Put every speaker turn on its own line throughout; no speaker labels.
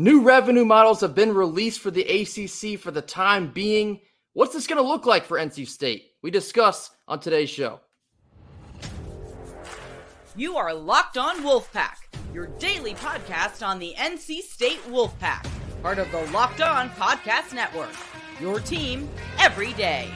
New revenue models have been released for the ACC for the time being. What's this going to look like for NC State? We discuss on today's show.
You are Locked On Wolfpack, your daily podcast on the NC State Wolfpack, part of the Locked On Podcast Network. Your team every day.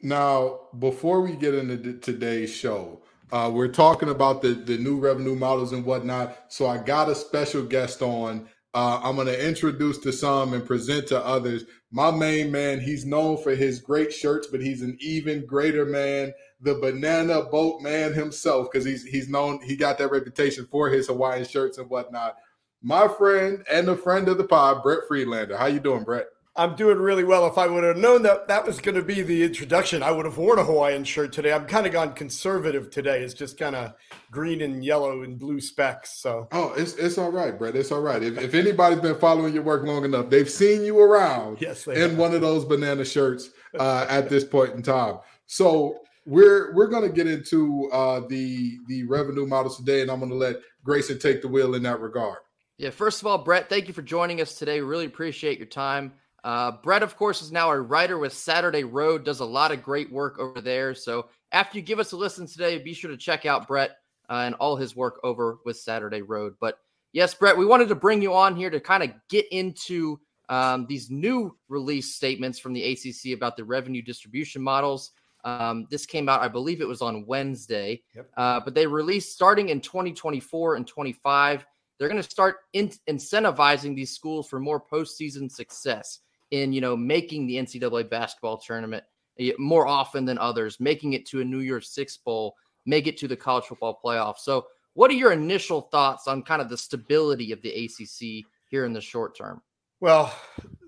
Now, before we get into today's show, uh, we're talking about the, the new revenue models and whatnot. So I got a special guest on. Uh, I'm going to introduce to some and present to others. My main man, he's known for his great shirts, but he's an even greater man, the banana boat man himself, because he's he's known he got that reputation for his Hawaiian shirts and whatnot. My friend and a friend of the pod, Brett Friedlander. How you doing, Brett?
I'm doing really well. If I would have known that that was going to be the introduction, I would have worn a Hawaiian shirt today. I'm kind of gone conservative today. It's just kind of green and yellow and blue specks. So
oh, it's it's all right, Brett. It's all right. If, if anybody's been following your work long enough, they've seen you around
yes,
in have. one of those banana shirts uh, at this point in time. So we're we're going to get into uh, the the revenue models today, and I'm going to let Grayson take the wheel in that regard.
Yeah, first of all, Brett, thank you for joining us today. We really appreciate your time. Uh, Brett, of course, is now a writer with Saturday Road, does a lot of great work over there. So after you give us a listen today, be sure to check out Brett uh, and all his work over with Saturday Road. But yes, Brett, we wanted to bring you on here to kind of get into um, these new release statements from the ACC about the revenue distribution models. Um, this came out, I believe it was on Wednesday, yep. uh, but they released starting in 2024 and 25. They're going to start in- incentivizing these schools for more postseason success in you know making the NCAA basketball tournament eh, more often than others, making it to a New Year's Six bowl, make it to the college football playoff. So, what are your initial thoughts on kind of the stability of the ACC here in the short term?
Well,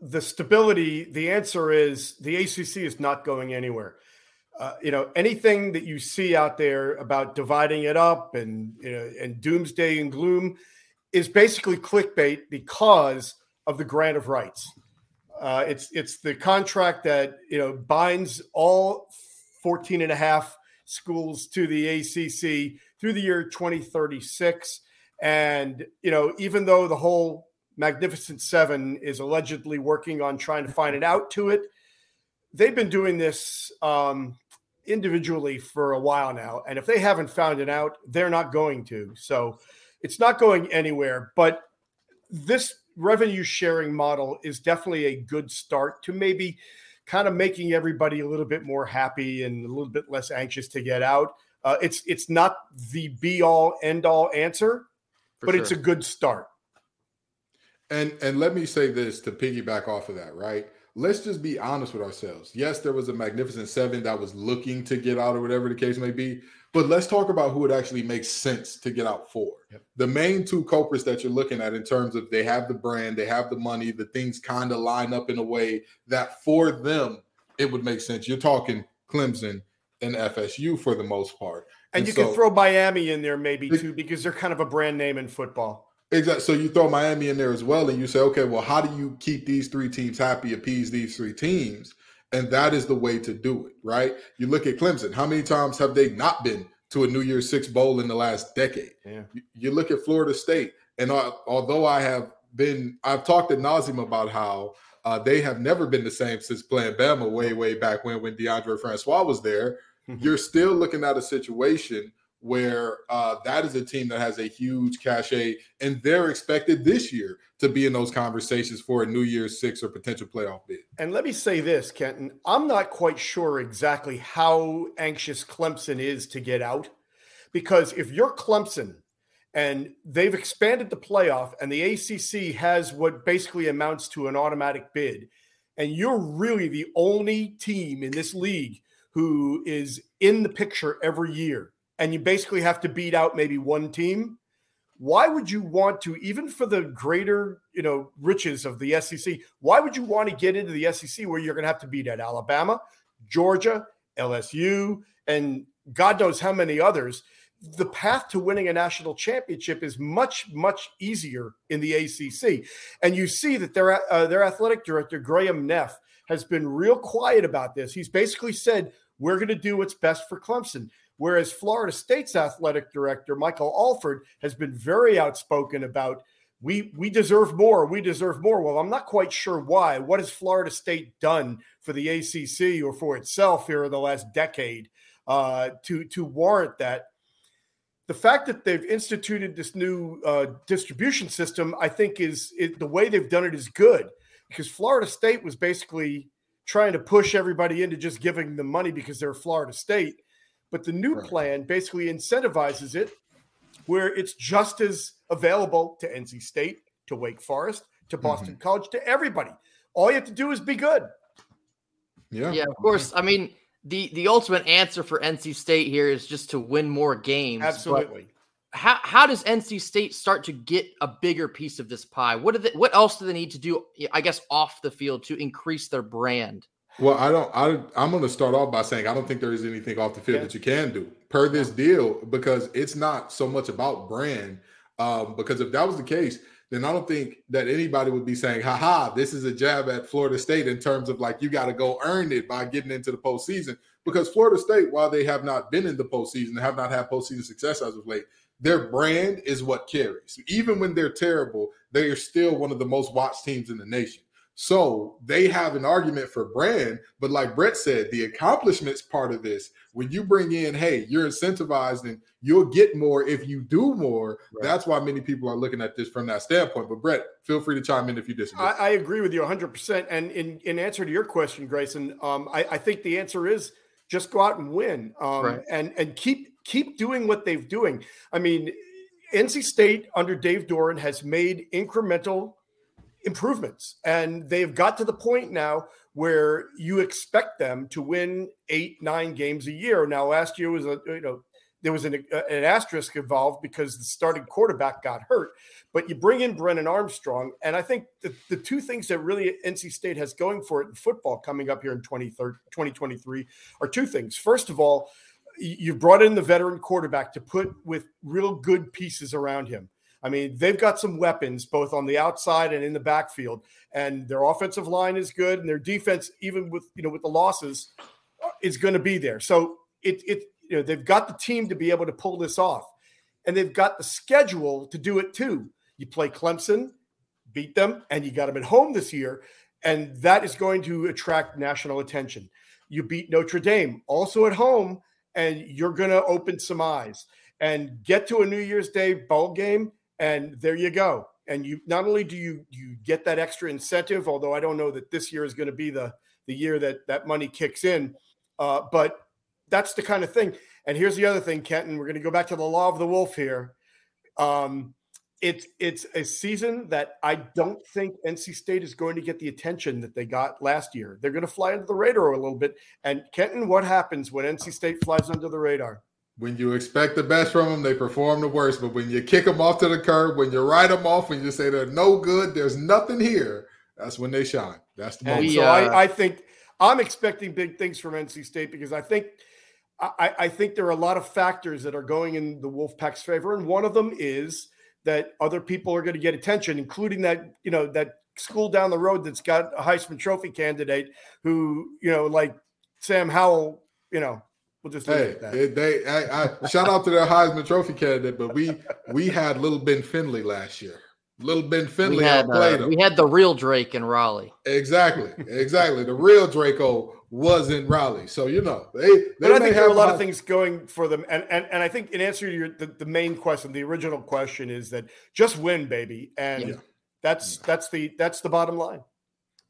the stability, the answer is the ACC is not going anywhere. Uh, you know, anything that you see out there about dividing it up and you know, and doomsday and gloom is basically clickbait because of the grant of rights. Uh, it's it's the contract that you know binds all 14 and a half schools to the ACC through the year 2036. And you know, even though the whole Magnificent Seven is allegedly working on trying to find an out to it, they've been doing this um, individually for a while now. And if they haven't found it out, they're not going to. So it's not going anywhere. But this revenue sharing model is definitely a good start to maybe kind of making everybody a little bit more happy and a little bit less anxious to get out. Uh, it's it's not the be all end all answer, For but sure. it's a good start.
And and let me say this to piggyback off of that, right? Let's just be honest with ourselves. Yes, there was a magnificent seven that was looking to get out or whatever the case may be, but let's talk about who it actually makes sense to get out for. Yep. The main two culprits that you're looking at in terms of they have the brand, they have the money, the things kind of line up in a way that for them it would make sense. You're talking Clemson and FSU for the most part.
And, and you so, can throw Miami in there maybe too, because they're kind of a brand name in football.
Exactly. So you throw Miami in there as well, and you say, okay, well, how do you keep these three teams happy, appease these three teams? And that is the way to do it, right? You look at Clemson. How many times have they not been to a New Year's Six bowl in the last decade? Yeah. You, you look at Florida State, and uh, although I have been, I've talked at nauseum about how uh, they have never been the same since playing Bama way, way back when when Deondre Francois was there. You're still looking at a situation where uh, that is a team that has a huge cachet, and they're expected this year to be in those conversations for a New Year's Six or potential playoff bid.
And let me say this, Kenton, I'm not quite sure exactly how anxious Clemson is to get out, because if you're Clemson and they've expanded the playoff, and the ACC has what basically amounts to an automatic bid, and you're really the only team in this league who is in the picture every year and you basically have to beat out maybe one team why would you want to even for the greater you know riches of the sec why would you want to get into the sec where you're going to have to beat at alabama georgia lsu and god knows how many others the path to winning a national championship is much much easier in the ACC. And you see that their uh, their athletic director Graham Neff has been real quiet about this. He's basically said we're going to do what's best for Clemson. Whereas Florida State's athletic director Michael Alford has been very outspoken about we we deserve more. We deserve more. Well, I'm not quite sure why. What has Florida State done for the ACC or for itself here in the last decade uh, to to warrant that? The fact that they've instituted this new uh, distribution system, I think, is it, the way they've done it is good because Florida State was basically trying to push everybody into just giving them money because they're Florida State. But the new right. plan basically incentivizes it where it's just as available to NC State, to Wake Forest, to Boston mm-hmm. College, to everybody. All you have to do is be good.
Yeah. Yeah, of course. I mean, the the ultimate answer for NC State here is just to win more games.
Absolutely.
How how does NC State start to get a bigger piece of this pie? What do they, what else do they need to do? I guess off the field to increase their brand.
Well, I don't. I, I'm going to start off by saying I don't think there is anything off the field yeah. that you can do per this deal because it's not so much about brand. Um, because if that was the case, then I don't think that anybody would be saying, haha, this is a jab at Florida State in terms of like you got to go earn it by getting into the postseason. Because Florida State, while they have not been in the postseason, have not had postseason success as of late, their brand is what carries. Even when they're terrible, they are still one of the most watched teams in the nation. So they have an argument for brand, but like Brett said, the accomplishments part of this, when you bring in, hey, you're incentivized and you'll get more if you do more. Right. That's why many people are looking at this from that standpoint. But Brett, feel free to chime in if you disagree.
I, I agree with you 100%. And in, in answer to your question, Grayson, um, I, I, think the answer is just go out and win um, right. and, and keep keep doing what they've doing. I mean, NC State under Dave Doeren has made incremental improvements. And they've got to the point now where you expect them to win eight, nine games a year. Now, last year was a, you know, there was an, uh, an asterisk involved because the starting quarterback got hurt. But you bring in Brennan Armstrong. And I think the, the two things that really NC State has going for it in football coming up here in 2023 are two things. First of all, you've brought in the veteran quarterback to put with real good pieces around him. I mean, they've got some weapons both on the outside and in the backfield, and their offensive line is good, and their defense, even with you know with the losses, is going to be there. So it it you know they've got the team to be able to pull this off, and they've got the schedule to do it too. You play Clemson, beat them, and you got them at home this year, and that is going to attract national attention. You beat Notre Dame, also at home, and you're going to open some eyes and get to a New Year's Day bowl game and there you go. And you not only do you you get that extra incentive although i don't know that this year is going to be the the year that that money kicks in uh, but that's the kind of thing. And here's the other thing kenton we're going to go back to the law of the wolf here. Um, it's it's a season that i don't think nc state is going to get the attention that they got last year. They're going to fly under the radar a little bit. And kenton what happens when nc state flies under the radar
when you expect the best from them, they perform the worst. But when you kick them off to the curb, when you write them off, when you say they're no good, there's nothing here, that's when they shine. That's the moment.
so uh, I, I, think I'm expecting big things from NC State because I think I, I, think there are a lot of factors that are going in the Wolfpack's favor, and one of them is that other people are going to get attention, including that you know that school down the road that's got a Heisman Trophy candidate who you know like Sam Howell, you know We'll just hey,
they I, I, shout out to their Heisman Trophy candidate, but we we had little Ben Finley last year. Little Ben Finley we
had, uh, we had the real Drake in Raleigh.
Exactly, exactly. the real Draco was in Raleigh, so you know they. they
but I think there are a lot of things going for them, and and and I think in answer to your the, the main question, the original question is that just win, baby, and yeah. that's that's the that's the bottom line.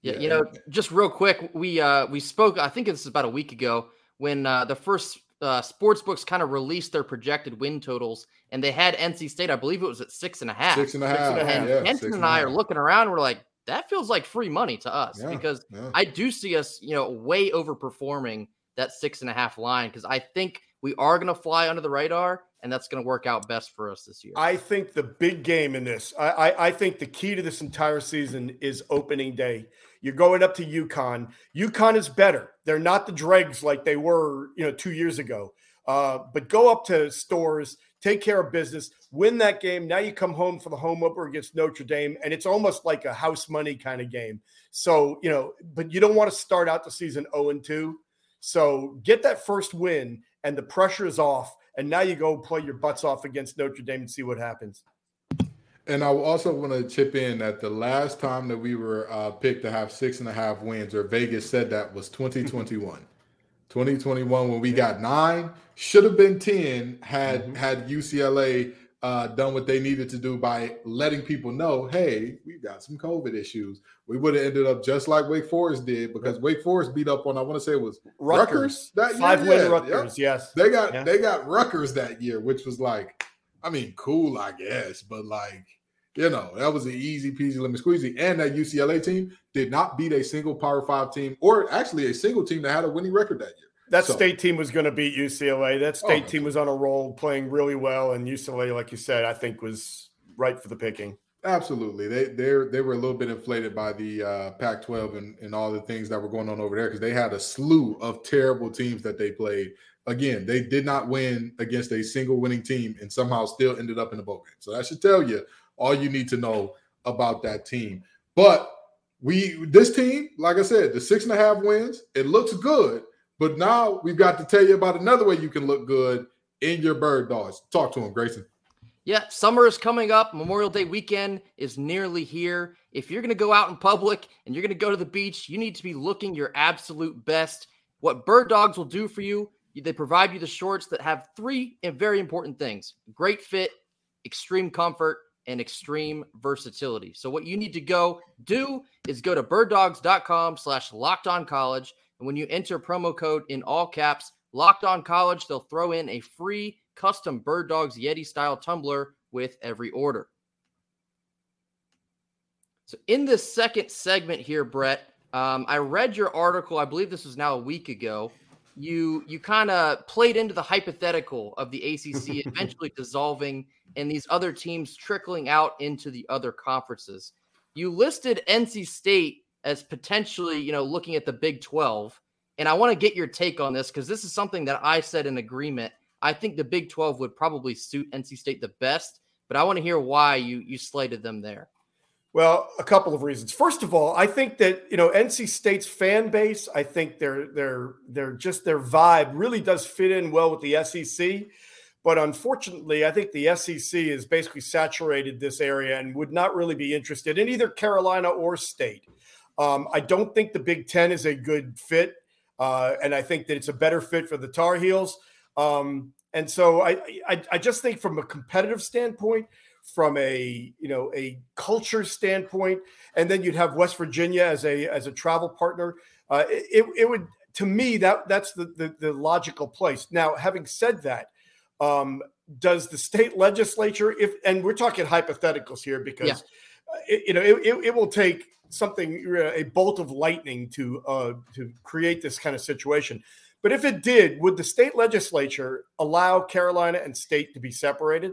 Yeah, you know, just real quick, we uh we spoke. I think this is about a week ago when uh, the first uh, sports books kind of released their projected win totals, and they had NC State, I believe it was at six and a half.
Six and a half. Six and, a half.
Yeah, Kenton and I are looking around. We're like, that feels like free money to us yeah, because yeah. I do see us, you know, way overperforming that six and a half line because I think we are going to fly under the radar. and that's going to work out best for us this year.
I think the big game in this, I, I, I think the key to this entire season is opening day. You're going up to UConn. UConn is better. They're not the dregs like they were, you know, two years ago. Uh, but go up to Storrs, take care of business, win that game. Now you come home for the home opener against Notre Dame, and it's almost like a house money kind of game. So, you know, but you don't want to start out the season 0 and 2. So get that first win, and the pressure is off. And now you go play your butts off against Notre Dame and see what happens.
And I also want to chip in that the last time that we were uh, picked to have six and a half wins, or Vegas said that was 2021. 2021 when we got nine should have been 10 had mm-hmm. had ucla uh, done what they needed to do by letting people know hey we've got some covid issues. We would have ended up just like wake forest did because wake forest beat up on i want to say it was rutgers, rutgers that
year? Five win rutgers yes.
They got yeah. they got rutgers that year which was like i mean cool i guess but like you know, that was an easy peasy lemon squeezy. And that UCLA team did not beat a single Power Five team, or actually a single team that had a winning record that year.
That so. state team was going to beat UCLA. That state oh, team was on a roll, playing really well, and UCLA, like you said, I think was right for the picking.
Absolutely, they they they were a little bit inflated by the uh, Pac-12 and, and all the things that were going on over there because they had a slew of terrible teams that they played. Again, they did not win against a single winning team and somehow still ended up in the bowl game. So that should tell you all you need to know about that team. But we this team, like I said, the six and a half wins, it looks good. But now we've got to tell you about another way you can look good in your bird dogs. Talk to him, Grayson.
Yeah, summer is coming up. Memorial Day weekend is nearly here. If you're going to go out in public and you're going to go to the beach, you need to be looking your absolute best. What Bird Dogs will do for you, they provide you the shorts that have three very important things great fit, extreme comfort, and extreme versatility. So what you need to go do is go to birddogs.com slash locked on college. And when you enter promo code in all caps, locked on college, they'll throw in a free custom Bird Dogs Yeti style tumbler with every order. So in this second segment here, Brett, um, I read your article. I believe this was now a week ago. You you kind of played into the hypothetical of the ACC eventually dissolving and these other teams trickling out into the other conferences. You listed NC State as potentially, you know, looking at the Big 12. And I want to get your take on this because this is something that I said in agreement. I think the Big 12 would probably suit NC State the best, but I want to hear why you you slated them there.
Well, a couple of reasons. First of all, I think that you know NC State's fan base. I think their their their just their vibe really does fit in well with the SEC. But unfortunately, I think the SEC has basically saturated this area and would not really be interested in either Carolina or State. Um, I don't think the Big Ten is a good fit, uh, and I think that it's a better fit for the Tar Heels. Um, and so I, I, I just think from a competitive standpoint, from a you know a culture standpoint, and then you'd have West Virginia as a as a travel partner. Uh, it, it would to me that that's the, the the logical place. Now, having said that um, does the state legislature, if and we're talking hypotheticals here because yeah. Uh, it, you know it, it, it, will take something a bolt of lightning to uh, to create this kind of situation. But if it did, would the state legislature allow Carolina and state to be separated?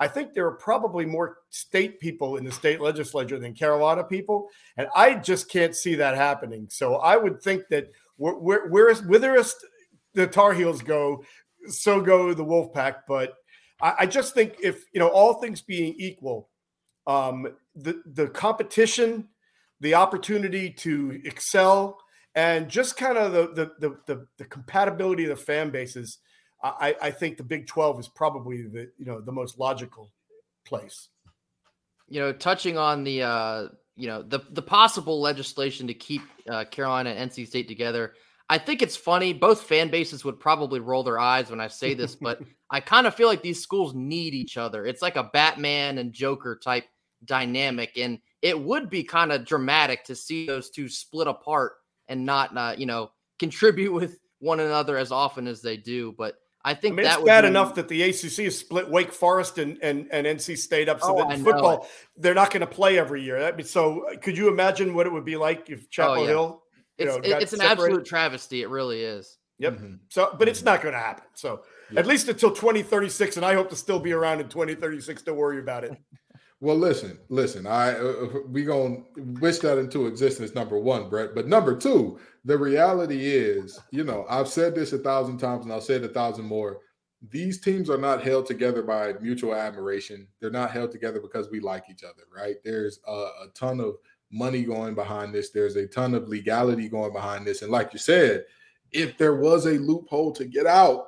I think there are probably more state people in the state legislature than Carolina people, and I just can't see that happening. So I would think that where where where the Tar Heels go, so go the Wolfpack. But I, I, just think if you know all things being equal, um, the the competition, the opportunity to excel, and just kind of the the the, the, the compatibility of the fan bases, I, I think the Big Twelve is probably the you know the most logical place.
You know, touching on the uh, you know the the possible legislation to keep uh, Carolina and NC State together. I think it's funny. Both fan bases would probably roll their eyes when I say this, but I kind of feel like these schools need each other. It's like a Batman and Joker type dynamic, and it would be kind of dramatic to see those two split apart and not, uh, you know, contribute with one another as often as they do. But I think I mean, that
it's bad be... enough that the ACC has split Wake Forest and, and, and NC State up so oh, that football they're not going to play every year. That, so could you imagine what it would be like if oh, Chapel oh, yeah. Hill
it's, know, it's an separated. absolute travesty. It really is.
Yep. Mm-hmm. So, but it's not going to happen. So, at least until 2036, and I hope to still be around in 2036 to worry about it.
Well, listen, listen. I uh, uh we gonna wish that into existence. Number one, Brett. But number two, the reality is, you know, I've said this a thousand times, and I'll say it a thousand more. These teams are not held together by mutual admiration. They're not held together because we like each other, right? There's a, a ton of money going behind this. There's a ton of legality going behind this, and like you said, if there was a loophole to get out,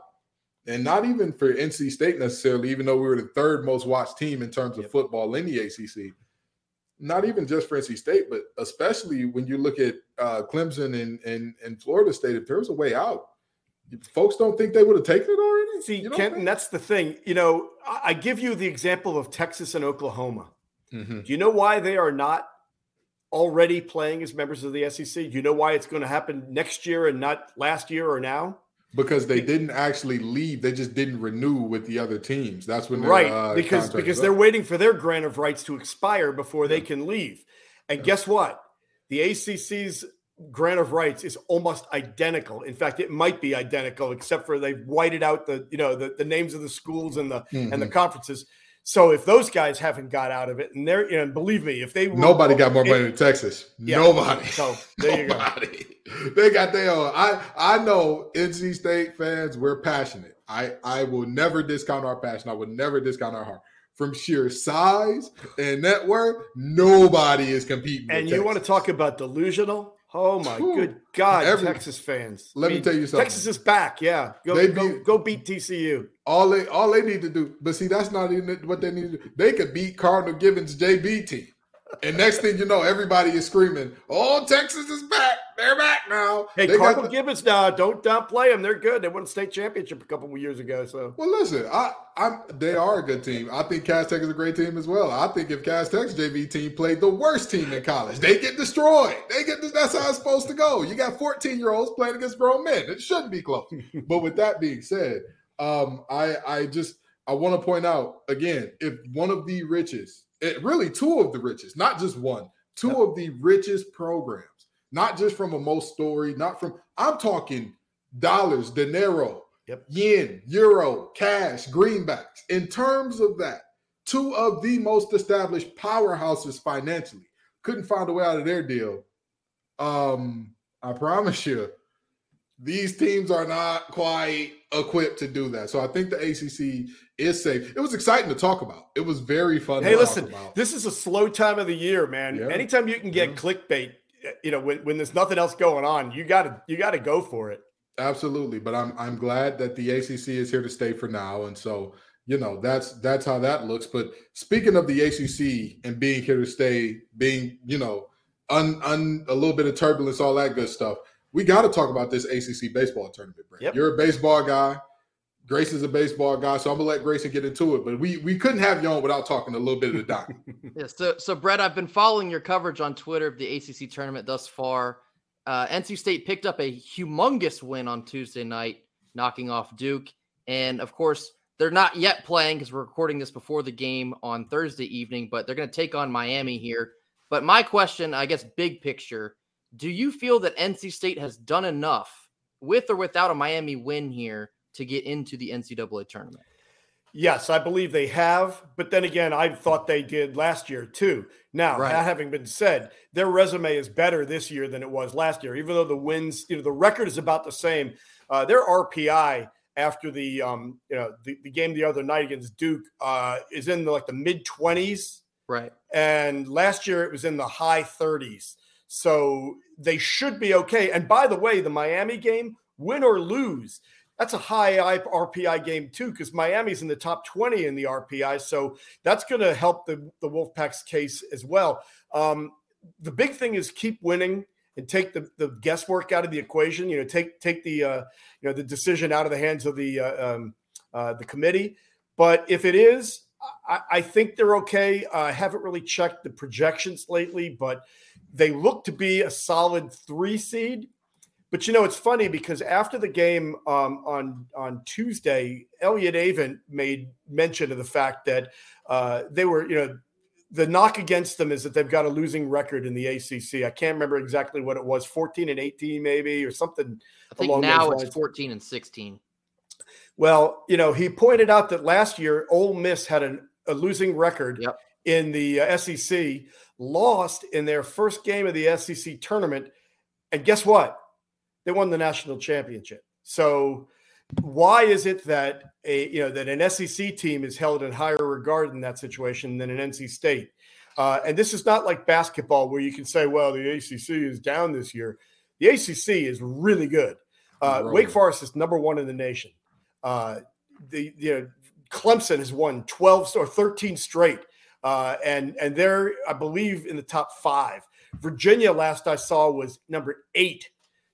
and not even for NC State necessarily, even though we were the third most watched team in terms of yep. football in the ACC. Not even just for NC State, but especially when you look at uh, Clemson and, and and Florida State, if there was a way out, folks don't think they would have taken it already.
See, you Kenton, that's the thing. You know, I give you the example of Texas and Oklahoma. Mm-hmm. Do you know why they are not already playing as members of the SEC? You know why it's going to happen next year and not last year or now?
because they didn't actually leave; they just didn't renew with the other teams. That's when
right uh, because because they're waiting for their grant of rights to expire before yeah. they can leave. And yeah. guess what? The ACC's grant of rights is almost identical. In fact, it might be identical, except for they've whited out the you know the, the names of the schools and the mm-hmm. and the mm-hmm. conferences. So if those guys haven't got out of it, and they're, you know, believe me, if they
nobody got more money than Texas, yeah, nobody.
So there nobody.
you go. They got their own. I I know NC State fans. We're passionate. I I will never discount our passion. I will never discount our heart. From sheer size and network, nobody is competing.
And you Texas. want to talk about delusional? Oh my Ooh, good God, every, Texas fans!
Let I mean, me tell you something.
Texas is back. Yeah, go they go, beat, go beat TCU.
All they all they need to do, but see, that's not even what they need to do. They could beat Cardinal Gibbons' JV team, and next thing you know, everybody is screaming, "Oh, Texas is back! They're back now.
Hey, they Cardinal the- Gibbons now. Don't downplay them. They're good. They won a state championship a couple of years ago. So
well, listen, I, I'm they are a good team. I think Cass Tech is a great team as well. I think if Cass Tech's JV team played the worst team in college, they get destroyed. They get that's how it's supposed to go. You got 14 year olds playing against grown men. It shouldn't be close. but with that being said, um, I I just I want to point out again, if one of the richest, it, really two of the richest, not just one, two of the richest programs not just from a most story, not from, I'm talking dollars, dinero, yep. yen, euro, cash, greenbacks. In terms of that, two of the most established powerhouses financially couldn't find a way out of their deal. Um, I promise you, these teams are not quite equipped to do that. So I think the ACC is safe. It was exciting to talk about. It was very fun.
Hey, listen, this is a slow time of the year, man. Yeah. Anytime you can get yeah. clickbait, you know, when, when there's nothing else going on, you got to you got to go for it.
Absolutely, but I'm I'm glad that the ACC is here to stay for now, and so you know that's that's how that looks. But speaking of the ACC and being here to stay, being you know, un, un a little bit of turbulence, all that good stuff. We got to talk about this ACC baseball tournament. Brent. Yep. You're a baseball guy. Grayson's a baseball guy, so I'm gonna let Grayson get into it. But we we couldn't have you on without talking a little bit of the doc.
yeah, so so Brett, I've been following your coverage on Twitter of the ACC tournament thus far. Uh, NC State picked up a humongous win on Tuesday night, knocking off Duke, and of course they're not yet playing because we're recording this before the game on Thursday evening. But they're going to take on Miami here. But my question, I guess, big picture: Do you feel that NC State has done enough with or without a Miami win here? To get into the NCAA tournament?
Yes, I believe they have. But then again, I thought they did last year too. Now, right. that having been said, their resume is better this year than it was last year. Even though the wins, you know, the record is about the same. Uh, their RPI after the um, you know the, the game the other night against Duke uh, is in the, like the mid twenties,
right?
And last year it was in the high thirties. So they should be okay. And by the way, the Miami game, win or lose, that's a high RPI game too, because Miami's in the top 20 in the RPI. So that's going to help the, the Wolfpack's case as well. Um, the big thing is keep winning and take the, the guesswork out of the equation. You know, take take the uh, you know the decision out of the hands of the uh, um, uh, the committee. But if it is, I, I think they're okay. I haven't really checked the projections lately, but they look to be a solid three seed. But you know, it's funny because after the game um, on on Tuesday, Elliott Avent made mention of the fact that uh, they were, you know, the knock against them is that they've got a losing record in the ACC. I can't remember exactly what it was 14 and 18, maybe, or something.
I think now it's 14 and 16.
Well, you know, he pointed out that last year Ole Miss had an, a losing record
yep.
in the uh, SEC, lost in their first game of the SEC tournament. And guess what? They won the national championship. So, why is it that a you know that an SEC team is held in higher regard in that situation than an NC State? Uh, and this is not like basketball where you can say, well, the ACC is down this year. The ACC is really good. Uh, Wake Forest is number one in the nation. Uh, the you know Clemson has won 12 or 13 straight, uh, and and they're I believe in the top five. Virginia, last I saw, was number eight.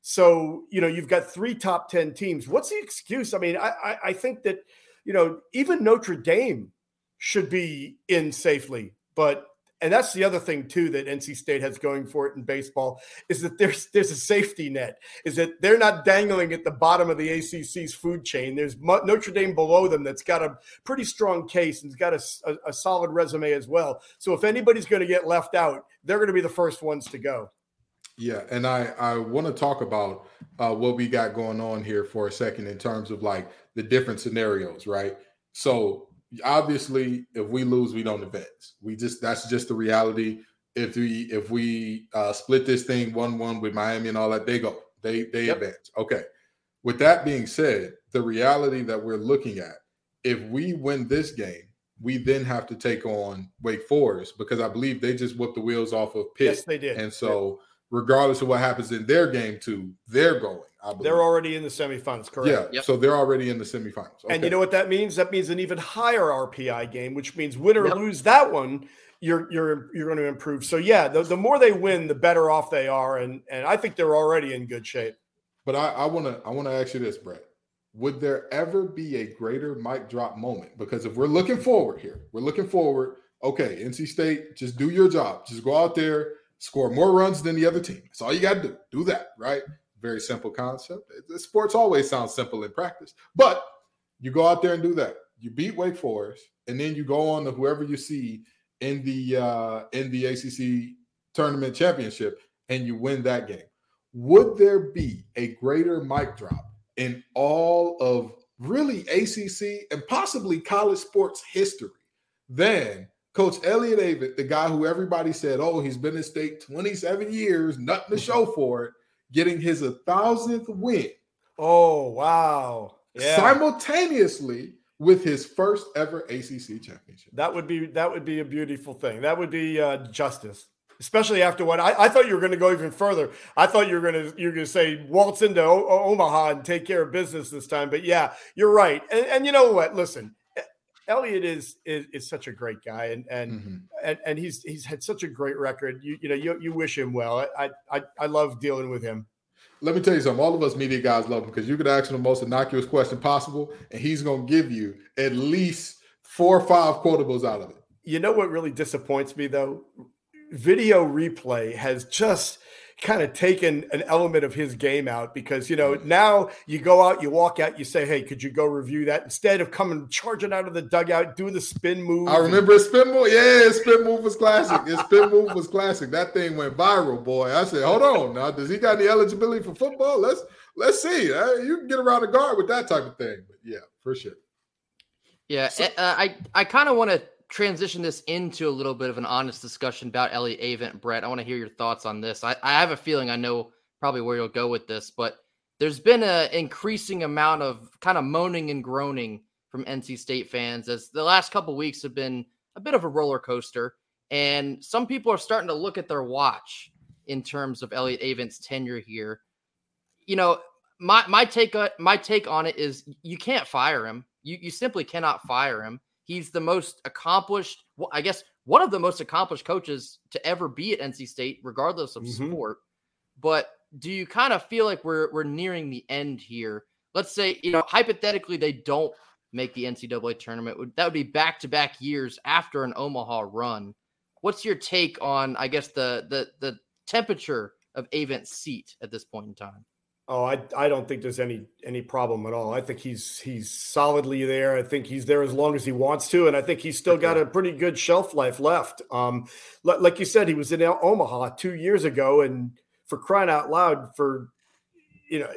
So you know you've got three top 10 teams. What's the excuse? I mean, I, I, think that you know even Notre Dame should be in safely, but and that's the other thing too that NC State has going for it in baseball is that there's there's a safety net. Is that they're not dangling at the bottom of the ACC's food chain. There's Notre Dame below them that's got a pretty strong case and's got a, a, a solid resume as well. So if anybody's going to get left out, they're going to be the first ones to go.
Yeah, and I I want to talk about uh, what we got going on here for a second in terms of like the different scenarios, right? So obviously if we lose we don't advance we just that's just the reality if we if we uh, split this thing one one with miami and all that they go they they yep. advance okay with that being said the reality that we're looking at if we win this game we then have to take on wake forest because i believe they just whipped the wheels off of pitt
yes they did
and so yep. Regardless of what happens in their game too they're going
they're already in the semifinals, correct?
Yeah. Yep. So they're already in the semifinals.
Okay. And you know what that means? That means an even higher RPI game, which means win or yep. lose that one, you're you're you're going to improve. So yeah, the, the more they win, the better off they are, and and I think they're already in good shape.
But I want to I want to ask you this, Brett. Would there ever be a greater mic drop moment? Because if we're looking forward here, we're looking forward. Okay, NC State, just do your job. Just go out there, score more runs than the other team. That's all you got to do. Do that, right? Very simple concept. Sports always sounds simple in practice, but you go out there and do that. You beat Wake Forest, and then you go on to whoever you see in the uh, in the ACC tournament championship, and you win that game. Would there be a greater mic drop in all of really ACC and possibly college sports history than Coach Elliott Avent, the guy who everybody said, "Oh, he's been in state 27 years, nothing to show for it." getting his a thousandth win.
Oh wow!
Yeah. Simultaneously with his first ever ACC championship.
That would be that would be a beautiful thing. That would be uh, justice, especially after what I, I thought you were going to go even further. I thought you were going to you're going to say waltz into o- Omaha and take care of business this time. But yeah, you're right. And, and you know what? Listen, Elliott is, is is such a great guy, and and mm-hmm. and, and he's he's had such a great record. You you know you you wish him well. I I I love dealing with him.
Let me tell you something. All of us media guys love him because you could ask him the most innocuous question possible, and he's going to give you at least four or five quotables out of it.
You know what really disappoints me though? Video replay has just kind of taken an element of his game out because you know now you go out, you walk out, you say, "Hey, could you go review that?" Instead of coming charging out of the dugout, doing the spin move.
I remember a spin move. Yeah, spin move was classic. His spin move was classic. That thing went viral, boy. I said, "Hold on, now does he got any eligibility for football? Let's let's see. Uh, you can get around the guard with that type of thing." But yeah, for sure.
Yeah, so, uh, I I kind of want to transition this into a little bit of an honest discussion about Elliott Avent. Brett, I want to hear your thoughts on this. I, I have a feeling I know probably where you'll go with this, but there's been an increasing amount of kind of moaning and groaning from NC State fans as the last couple weeks have been a bit of a roller coaster. And some people are starting to look at their watch in terms of Elliott Avent's tenure here. You know, my my take uh, my take on it is you can't fire him. You you simply cannot fire him. He's the most accomplished, I guess, one of the most accomplished coaches to ever be at NC State, regardless of mm-hmm. sport. But do you kind of feel like we're we're nearing the end here? Let's say, you know, hypothetically, they don't make the NCAA tournament. That would be back to back years after an Omaha run. What's your take on, I guess, the the the temperature of Avent's seat at this point in time?
Oh, I, I don't think there's any any problem at all. I think he's he's solidly there. I think he's there as long as he wants to, and I think he's still got a pretty good shelf life left. Um, like you said, he was in Omaha two years ago, and for crying out loud, for you know,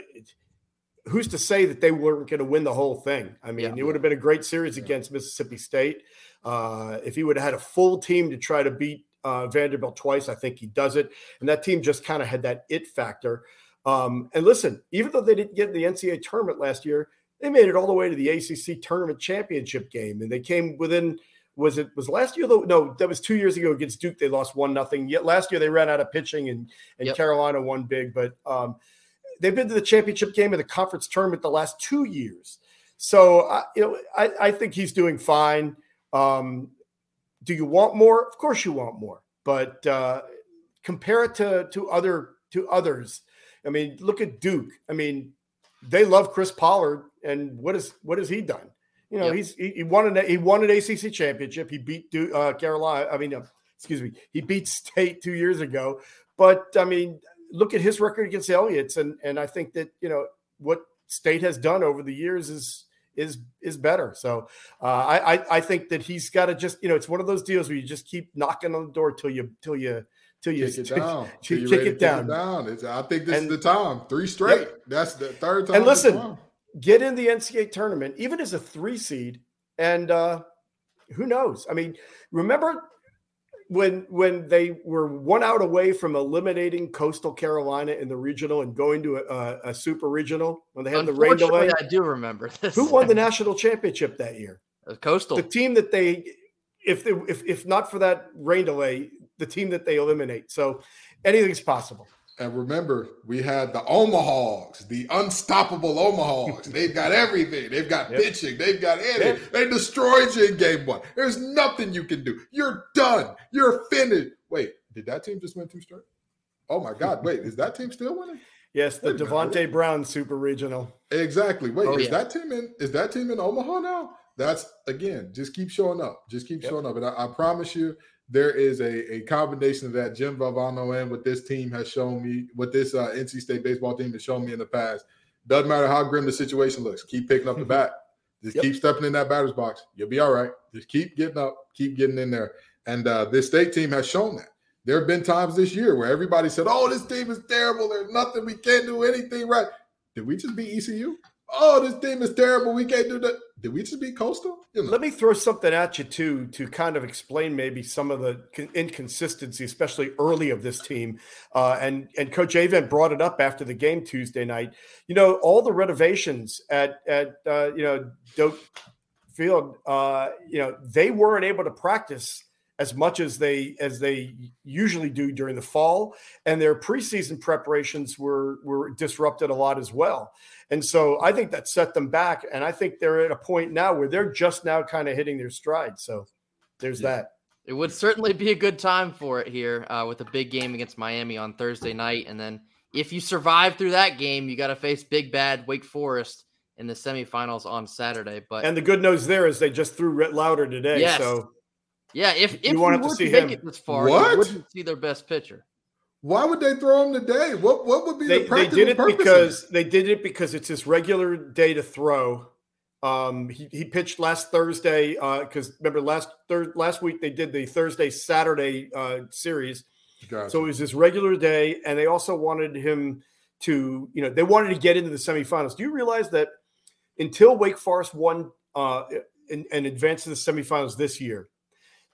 who's to say that they weren't going to win the whole thing? I mean, yeah. it would have been a great series yeah. against Mississippi State. Uh, if he would have had a full team to try to beat uh, Vanderbilt twice, I think he does it. And that team just kind of had that it factor. Um, and listen, even though they didn't get in the NCAA tournament last year, they made it all the way to the ACC tournament championship game, and they came within. Was it was last year though? No, that was two years ago against Duke. They lost one nothing. Yet last year they ran out of pitching, and and yep. Carolina won big. But um, they've been to the championship game of the conference tournament the last two years. So uh, you know, I, I think he's doing fine. Um, do you want more? Of course you want more, but uh, compare it to to other to others I mean, look at Duke. I mean, they love Chris Pollard, and what is what has he done? You know, yep. he's he, he, won an he won an ACC championship. He beat Duke, uh, Carolina. I mean, uh, excuse me, he beat State two years ago. But I mean, look at his record against Elliott's, and and I think that you know what State has done over the years is is is better. So uh, I I think that he's got to just you know it's one of those deals where you just keep knocking on the door till you till you till you
kick it down. Till you kick it down. It down. I think this and, is the time. Three straight. Yep. That's the third time.
And listen, get in the NCAA tournament, even as a three seed, and uh, who knows? I mean, remember when when they were one out away from eliminating Coastal Carolina in the regional and going to a, a super regional when they had the rain delay.
I do remember this.
Who won the national championship that year?
Coastal.
The team that they, if they, if if not for that rain delay, the team that they eliminate. So anything's possible.
And remember, we had the Omahawks, the unstoppable Omahawks. They've got everything. They've got yep. pitching. They've got anything. Yep. They destroyed you in game one. There's nothing you can do. You're done. You're finished. Wait, did that team just win two straight? Oh my God! Wait, is that team still winning?
Yes, the Devonte Brown Super Regional.
Exactly. Wait, oh, is yeah. that team in? Is that team in Omaha now? That's again, just keep showing up. Just keep yep. showing up, and I, I promise you, there is a, a combination of that Jim Valvano and what this team has shown me, what this uh, NC State baseball team has shown me in the past. Doesn't matter how grim the situation looks, keep picking up the bat. Just yep. keep stepping in that batter's box. You'll be all right. Just keep getting up, keep getting in there. And uh, this state team has shown that. There have been times this year where everybody said, "Oh, this team is terrible. There's nothing. We can't do anything right." Did we just beat ECU? Oh, this team is terrible. We can't do that. Did we just beat Coastal?
You know. Let me throw something at you too to kind of explain maybe some of the inconsistency, especially early of this team. Uh, and and Coach Avent brought it up after the game Tuesday night. You know, all the renovations at at uh, you know Doak Field. Uh, you know, they weren't able to practice as much as they as they usually do during the fall, and their preseason preparations were were disrupted a lot as well. And so I think that set them back, and I think they're at a point now where they're just now kind of hitting their stride. So there's yeah. that.
It would certainly be a good time for it here uh, with a big game against Miami on Thursday night, and then if you survive through that game, you got to face big bad Wake Forest in the semifinals on Saturday. But
and the good news there is they just threw Rhett Lowder today. Yes. So
yeah, if if you wanted to see him this far, what? you wouldn't see their best pitcher.
Why would they throw him today? What what would be
they,
the practical
They did it
purposes?
because they did it because it's his regular day to throw. Um, he, he pitched last Thursday because uh, remember last thir- last week they did the Thursday Saturday uh, series, gotcha. so it was his regular day, and they also wanted him to you know they wanted to get into the semifinals. Do you realize that until Wake Forest won uh, and, and advanced to the semifinals this year,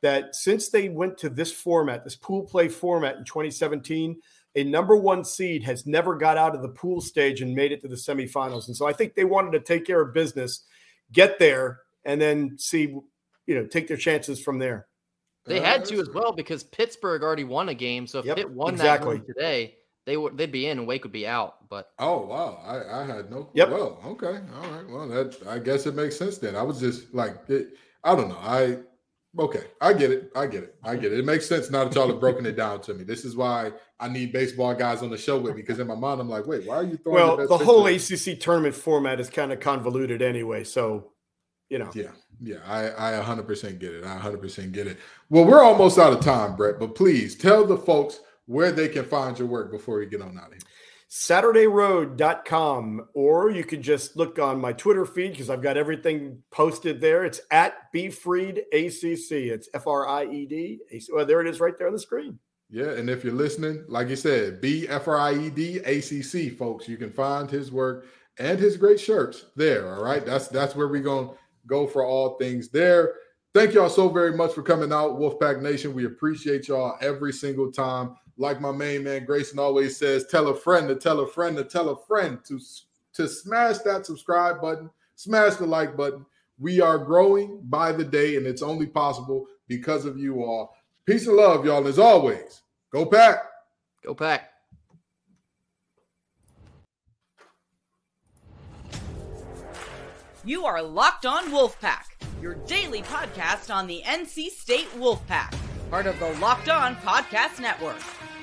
that since they went to this format, this pool play format in 2017, a number one seed has never got out of the pool stage and made it to the semifinals. And so I think they wanted to take care of business, get there, and then see, you know, take their chances from there.
They had to as well because Pittsburgh already won a game. So if yep, Pitt won exactly. that today, they would they'd be in and Wake would be out. But
oh wow, I, I had no. Yep. Well, okay, all right. Well, that I guess it makes sense then. I was just like, it, I don't know. I Okay, I get it. I get it. I mm-hmm. get it. It makes sense now that y'all have broken it down to me. This is why I need baseball guys on the show with me because in my mind I'm like, wait, why are you throwing?
Well, the, the whole ACC tournament format is kind of convoluted anyway, so you know.
Yeah, yeah, I I 100% get it. I 100% get it. Well, we're almost out of time, Brett, but please tell the folks where they can find your work before we get on out of here.
SaturdayRoad.com, or you can just look on my Twitter feed because I've got everything posted there. It's at BFried ACC. It's F R I E D. Well, oh, there it is right there on the screen.
Yeah, and if you're listening, like you said, B F R I E D A C C, folks, you can find his work and his great shirts there. All right, that's that's where we're gonna go for all things there. Thank y'all so very much for coming out, Wolfpack Nation. We appreciate y'all every single time. Like my main man Grayson always says, tell a friend to tell a friend to tell a friend to to smash that subscribe button, smash the like button. We are growing by the day, and it's only possible because of you all. Peace and love, y'all. As always, go pack.
Go pack.
You are Locked On Wolfpack, your daily podcast on the NC State Wolfpack, part of the Locked On Podcast Network.